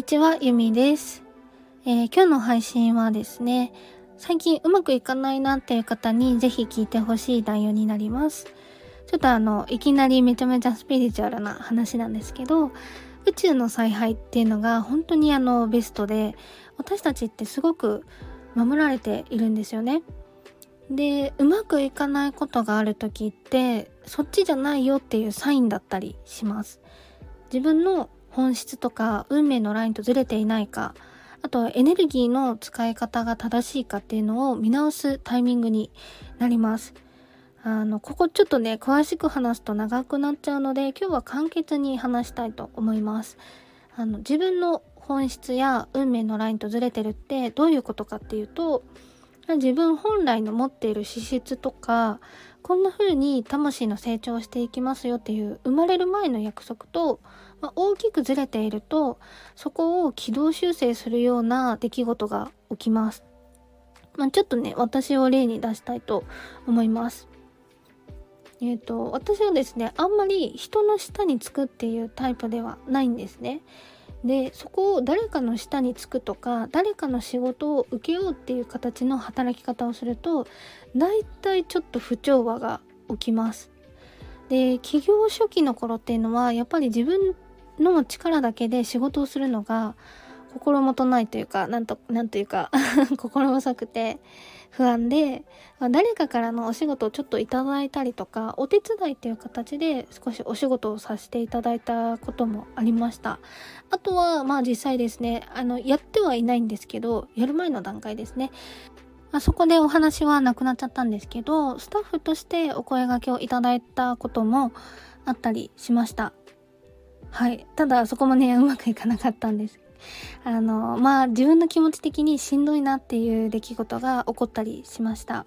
にちは、ゆみです、えー、今日の配信はですね、最近うまくいかないなっていう方にぜひ聞いてほしい内容になります。ちょっとあの、いきなりめちゃめちゃスピリチュアルな話なんですけど、宇宙の采配っていうのが本当にあのベストで、私たちってすごく守られているんですよね。で、うまくいかないことがある時って、そっちじゃないよっていうサインだったりします。自分の本質とか運命のラインとずれていないか、あとエネルギーの使い方が正しいかっていうのを見直すタイミングになります。あの、ここちょっとね、詳しく話すと長くなっちゃうので、今日は簡潔に話したいと思います。あの、自分の本質や運命のラインとずれてるってどういうことかっていうと、自分本来の持っている資質とか、こんな風に魂の成長をしていきますよっていう生まれる前の約束と、まあ、大きくずれているとそこを軌道修正するような出来事が起きます。まあ、ちょっとね私を例に出したいと思います。えっ、ー、と私はですねあんまり人の下につくっていうタイプではないんですね。でそこを誰かの下につくとか誰かの仕事を請け負うっていう形の働き方をすると大体ちょっと不調和が起きます。で起業初期の頃っていうのはやっぱり自分の力だけで仕事をするのが心もとないというかなんとなんというか 心細くて不安で、まあ、誰かからのお仕事をちょっといただいたりとかお手伝いっていう形で少しお仕事をさせていただいたこともありました。あとはまあ実際ですねあのやってはいないんですけどやる前の段階ですね。まあ、そこでお話はなくなっちゃったんですけどスタッフとしてお声掛けをいただいたこともあったりしました。はい。ただそこもねうまくいかなかったんです。あのまあ自分の気持ち的にしんどいなっていう出来事が起こったりしました。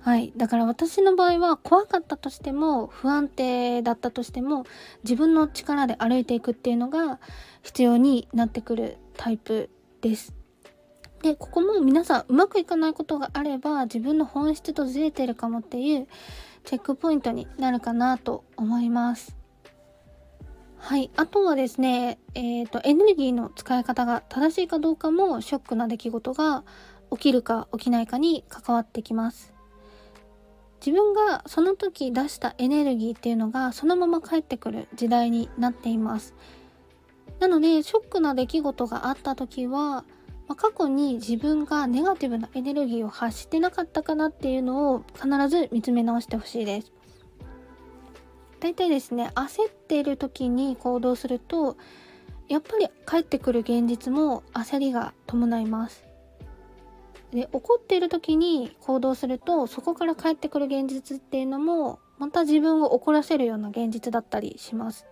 はい。だから私の場合は怖かったとしても不安定だったとしても自分の力で歩いていくっていうのが必要になってくるタイプです。でここも皆さんうまくいかないことがあれば自分の本質とずれてるかもっていうチェックポイントになるかなと思います。はい。あとはですね、えっ、ー、と、エネルギーの使い方が正しいかどうかもショックな出来事が起きるか起きないかに関わってきます。自分がその時出したエネルギーっていうのがそのまま返ってくる時代になっています。なので、ショックな出来事があった時は、ま、過去に自分がネガティブなエネルギーを発してなかったかなっていうのを必ず見つめ直してほしいです。大体ですね焦っている時に行動するとやっぱり帰ってくる現実も焦りが伴います。で怒っている時に行動するとそこから帰ってくる現実っていうのもまた自分を怒らせるような現実だったりします。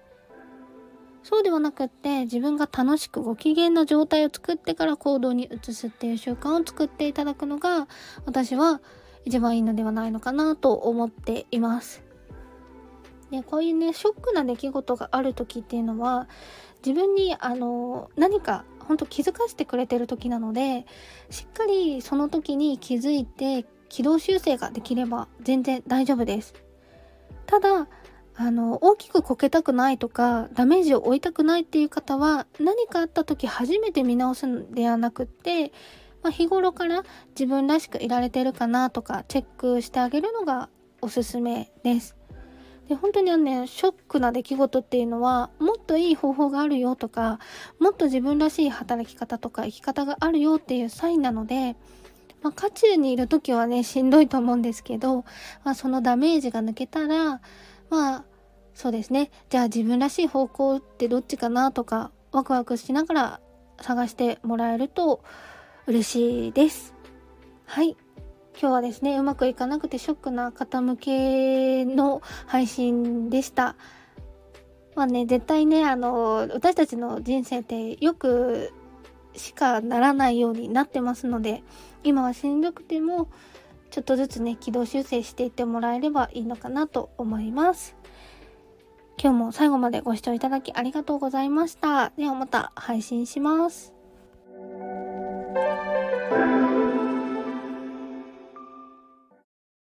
そうではなくって自分が楽しくご機嫌な状態を作ってから行動に移すっていう習慣を作っていただくのが私は一番いいのではないのかなと思っています。ね、こういうねショックな出来事がある時っていうのは自分にあの何か本当気づかせてくれてる時なのでしっかりその時に気づいて軌道修正ができれば全然大丈夫です。ただあの大きくこけたくないとかダメージを負いたくないっていう方は何かあった時初めて見直すんではなくって、まあ、日頃から自分らしくいられてるかなとかチェックしてあげるのがおすすめです。で本当にあのねショックな出来事っていうのはもっといい方法があるよとかもっと自分らしい働き方とか生き方があるよっていうサインなので、まあ、渦中にいる時はねしんどいと思うんですけど、まあ、そのダメージが抜けたらまあそうですねじゃあ自分らしい方向ってどっちかなとかワクワクしながら探してもらえると嬉しいです。はい今日はですね、うまくいかなくてショックな方向けの配信でした。まあね、絶対ね、あの、私たちの人生ってよくしかならないようになってますので、今はしんどくても、ちょっとずつね、軌道修正していってもらえればいいのかなと思います。今日も最後までご視聴いただきありがとうございました。ではまた配信します。